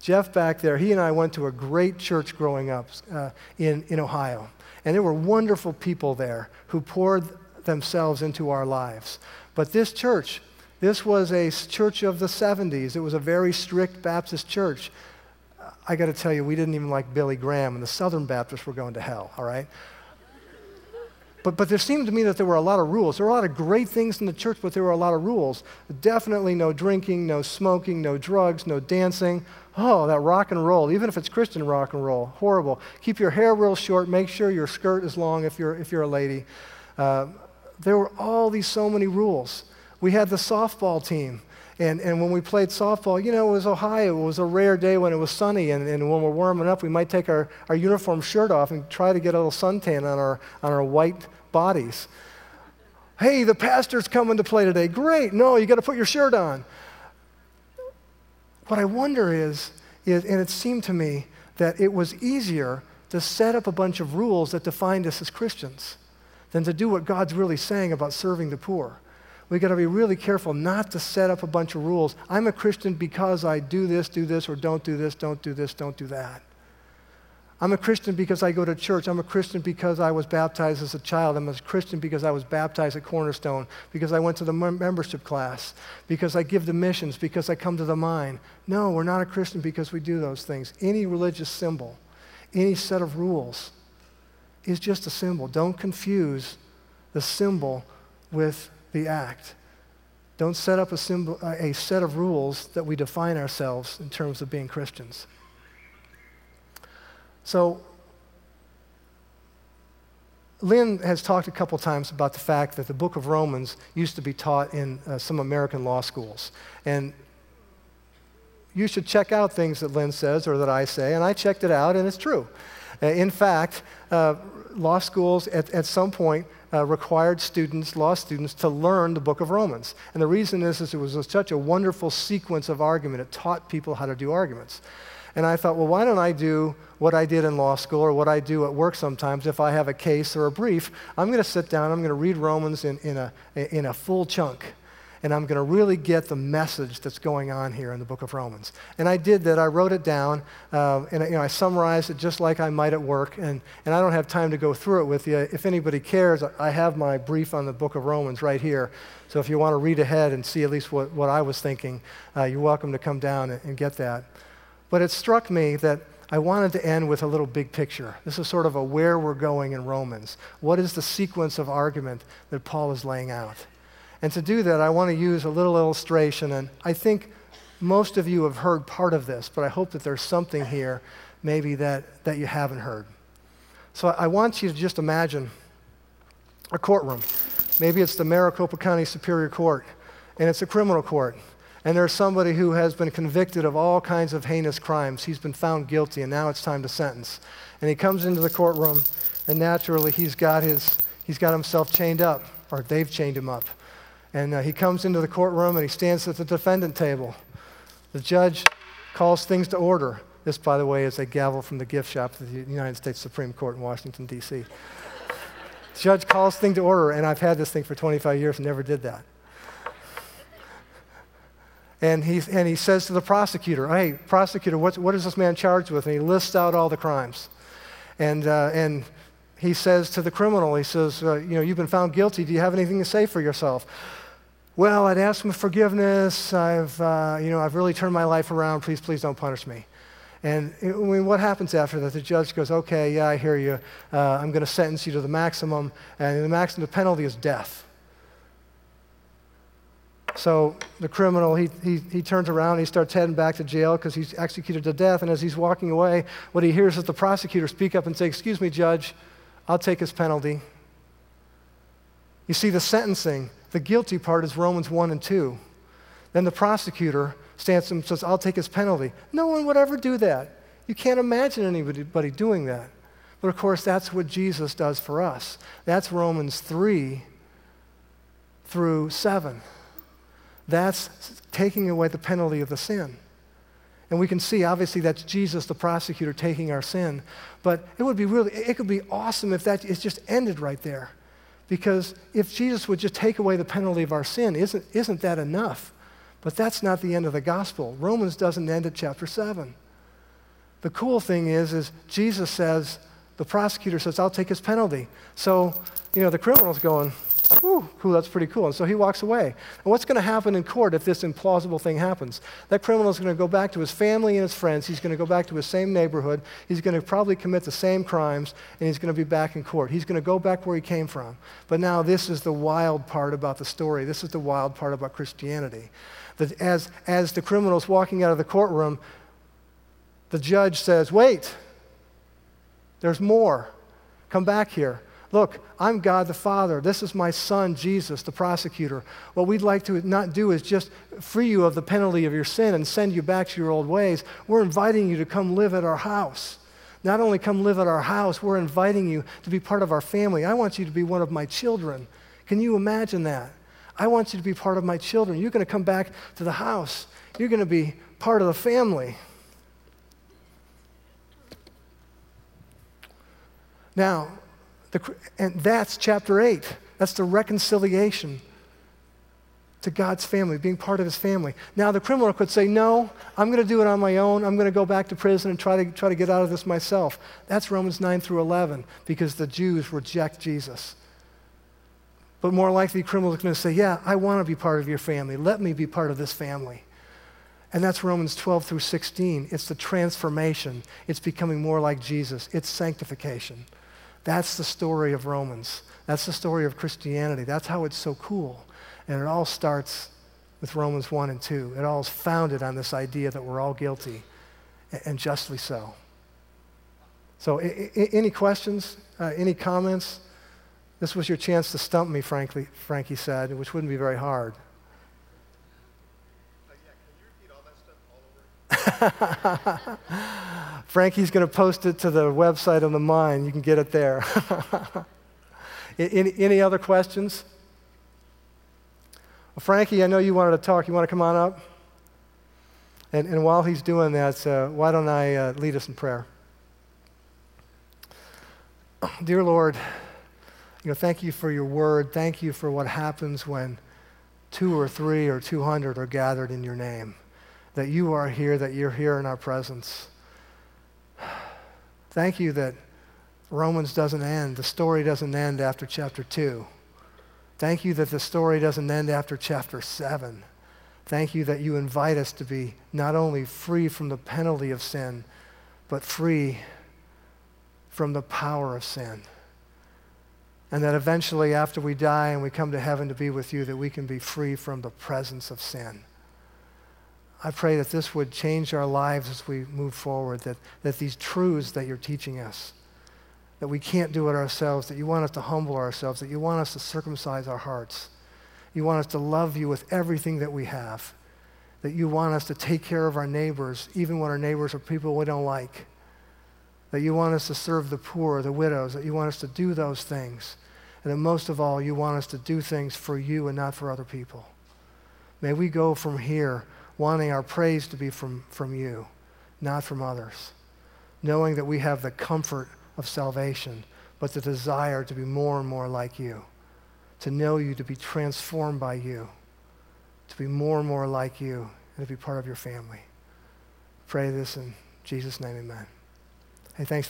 Jeff back there, he and I went to a great church growing up uh, in, in Ohio. And there were wonderful people there who poured themselves into our lives. But this church, this was a church of the 70s. It was a very strict Baptist church. I got to tell you, we didn't even like Billy Graham, and the Southern Baptists were going to hell, all right? But, but there seemed to me that there were a lot of rules. There were a lot of great things in the church, but there were a lot of rules. Definitely no drinking, no smoking, no drugs, no dancing. Oh, that rock and roll, even if it's Christian rock and roll, horrible. Keep your hair real short. Make sure your skirt is long if you're, if you're a lady. Uh, there were all these so many rules. We had the softball team. And, and when we played softball, you know, it was Ohio. It was a rare day when it was sunny. And, and when we're warming up, we might take our, our uniform shirt off and try to get a little suntan on our, on our white bodies. Hey, the pastor's coming to play today. Great. No, you got to put your shirt on. What I wonder is, is, and it seemed to me that it was easier to set up a bunch of rules that defined us as Christians than to do what God's really saying about serving the poor. We got to be really careful not to set up a bunch of rules. I'm a Christian because I do this, do this, or don't do this, don't do this, don't do that. I'm a Christian because I go to church. I'm a Christian because I was baptized as a child. I'm a Christian because I was baptized at Cornerstone, because I went to the membership class, because I give the missions, because I come to the mine. No, we're not a Christian because we do those things. Any religious symbol, any set of rules is just a symbol. Don't confuse the symbol with the act. Don't set up a, symbol, a set of rules that we define ourselves in terms of being Christians. So, Lynn has talked a couple times about the fact that the book of Romans used to be taught in uh, some American law schools. And you should check out things that Lynn says or that I say, and I checked it out, and it's true. Uh, in fact, uh, law schools at, at some point uh, required students, law students, to learn the book of Romans. And the reason is, is it was such a wonderful sequence of argument. It taught people how to do arguments. And I thought, well, why don't I do what I did in law school or what I do at work sometimes if I have a case or a brief? I'm going to sit down, I'm going to read Romans in, in, a, in a full chunk and I'm going to really get the message that's going on here in the book of Romans. And I did that. I wrote it down, uh, and you know, I summarized it just like I might at work. And, and I don't have time to go through it with you. If anybody cares, I have my brief on the book of Romans right here. So if you want to read ahead and see at least what, what I was thinking, uh, you're welcome to come down and, and get that. But it struck me that I wanted to end with a little big picture. This is sort of a where we're going in Romans. What is the sequence of argument that Paul is laying out? And to do that, I want to use a little illustration. And I think most of you have heard part of this, but I hope that there's something here maybe that, that you haven't heard. So I want you to just imagine a courtroom. Maybe it's the Maricopa County Superior Court, and it's a criminal court. And there's somebody who has been convicted of all kinds of heinous crimes. He's been found guilty, and now it's time to sentence. And he comes into the courtroom, and naturally, he's got, his, he's got himself chained up, or they've chained him up. And uh, he comes into the courtroom and he stands at the defendant table. The judge calls things to order. This, by the way, is a gavel from the gift shop of the United States Supreme Court in Washington, D.C. judge calls things to order, and I've had this thing for 25 years and never did that. And he, and he says to the prosecutor, Hey, prosecutor, what, what is this man charged with? And he lists out all the crimes. And, uh, and he says to the criminal, He says, uh, You know, you've been found guilty. Do you have anything to say for yourself? Well, I'd ask him forgiveness. I've, uh, you know, I've really turned my life around. Please, please don't punish me. And I mean, what happens after that? The judge goes, okay, yeah, I hear you. Uh, I'm going to sentence you to the maximum, and the maximum the penalty is death. So the criminal, he, he, he turns around, he starts heading back to jail because he's executed to death. And as he's walking away, what he hears is the prosecutor speak up and say, Excuse me, judge, I'll take his penalty. You see, the sentencing, the guilty part is Romans 1 and 2. Then the prosecutor stands and says, I'll take his penalty. No one would ever do that. You can't imagine anybody doing that. But of course, that's what Jesus does for us. That's Romans 3 through 7. That's taking away the penalty of the sin. And we can see, obviously, that's Jesus, the prosecutor, taking our sin. But it would be really, it could be awesome if that it just ended right there. Because if Jesus would just take away the penalty of our sin, isn't, isn't that enough? But that's not the end of the gospel. Romans doesn't end at chapter 7. The cool thing is, is Jesus says, the prosecutor says, I'll take his penalty. So, you know, the criminal's going, Ooh, cool, that's pretty cool. And so he walks away. And what's going to happen in court if this implausible thing happens? That criminal is going to go back to his family and his friends. He's going to go back to his same neighborhood. He's going to probably commit the same crimes, and he's going to be back in court. He's going to go back where he came from. But now this is the wild part about the story. This is the wild part about Christianity. That as, as the criminal's walking out of the courtroom, the judge says, Wait, there's more. Come back here. Look, I'm God the Father. This is my son, Jesus, the prosecutor. What we'd like to not do is just free you of the penalty of your sin and send you back to your old ways. We're inviting you to come live at our house. Not only come live at our house, we're inviting you to be part of our family. I want you to be one of my children. Can you imagine that? I want you to be part of my children. You're going to come back to the house. You're going to be part of the family. Now, the, and that's chapter 8. That's the reconciliation to God's family, being part of his family. Now, the criminal could say, No, I'm going to do it on my own. I'm going to go back to prison and try to, try to get out of this myself. That's Romans 9 through 11 because the Jews reject Jesus. But more likely, the criminal is going to say, Yeah, I want to be part of your family. Let me be part of this family. And that's Romans 12 through 16. It's the transformation, it's becoming more like Jesus, it's sanctification. That's the story of Romans. That's the story of Christianity. That's how it's so cool. And it all starts with Romans 1 and 2. It all is founded on this idea that we're all guilty, and justly so. So, I- I- any questions? Uh, any comments? This was your chance to stump me, frankly, Frankie said, which wouldn't be very hard. Frankie's going to post it to the website on the mine. You can get it there. any, any other questions? Well, Frankie, I know you wanted to talk. You want to come on up? And, and while he's doing that, uh, why don't I uh, lead us in prayer? Dear Lord, you know, thank you for your word. Thank you for what happens when two or three or 200 are gathered in your name that you are here, that you're here in our presence. Thank you that Romans doesn't end. The story doesn't end after chapter 2. Thank you that the story doesn't end after chapter 7. Thank you that you invite us to be not only free from the penalty of sin, but free from the power of sin. And that eventually, after we die and we come to heaven to be with you, that we can be free from the presence of sin. I pray that this would change our lives as we move forward, that, that these truths that you're teaching us, that we can't do it ourselves, that you want us to humble ourselves, that you want us to circumcise our hearts. You want us to love you with everything that we have, that you want us to take care of our neighbors, even when our neighbors are people we don't like, that you want us to serve the poor, the widows, that you want us to do those things, and that most of all, you want us to do things for you and not for other people. May we go from here wanting our praise to be from, from you, not from others. Knowing that we have the comfort of salvation, but the desire to be more and more like you, to know you, to be transformed by you, to be more and more like you, and to be part of your family. Pray this in Jesus' name, amen. Hey, thanks